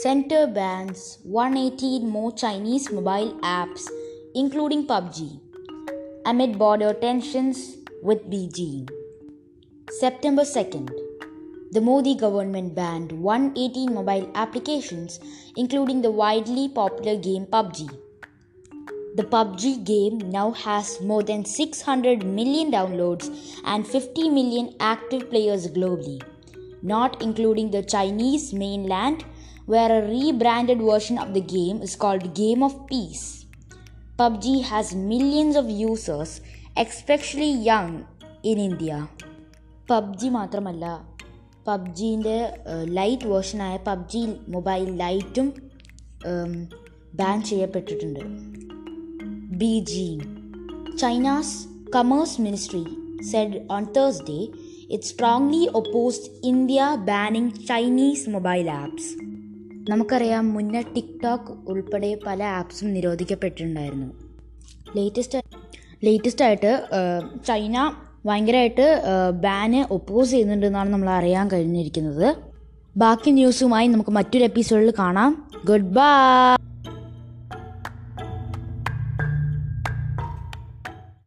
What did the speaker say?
Center bans 118 more Chinese mobile apps, including PUBG, amid border tensions with Beijing. September 2nd, the Modi government banned 118 mobile applications, including the widely popular game PUBG. The PUBG game now has more than 600 million downloads and 50 million active players globally, not including the Chinese mainland, where a rebranded version of the game is called Game of Peace. PUBG has millions of users, especially young in India. PUBG Matramala. PUBG in light version I PUBG Mobile Lite um ban BG China's Commerce Ministry said on Thursday it strongly opposed India banning Chinese mobile apps. നമുക്കറിയാം മുന്നേ TikTok ഉൾപ്പെടെ പല ആപ്സും നിരോധിക്കപ്പെട്ടിട്ടുണ്ടായിരുന്നു. Latest latest ആയിട്ട് China ഭയങ്കരമായിട്ട് ban oppose ചെയ്യുന്നുണ്ടെന്നാണ് നമ്മൾ അറിയാൻ കഴിഞ്ഞിരിക്കുന്നത്. ബാക്കി ന്യൂസുമായി നമുക്ക് മറ്റൊരു എപ്പിസോഡിൽ കാണാം. Good bye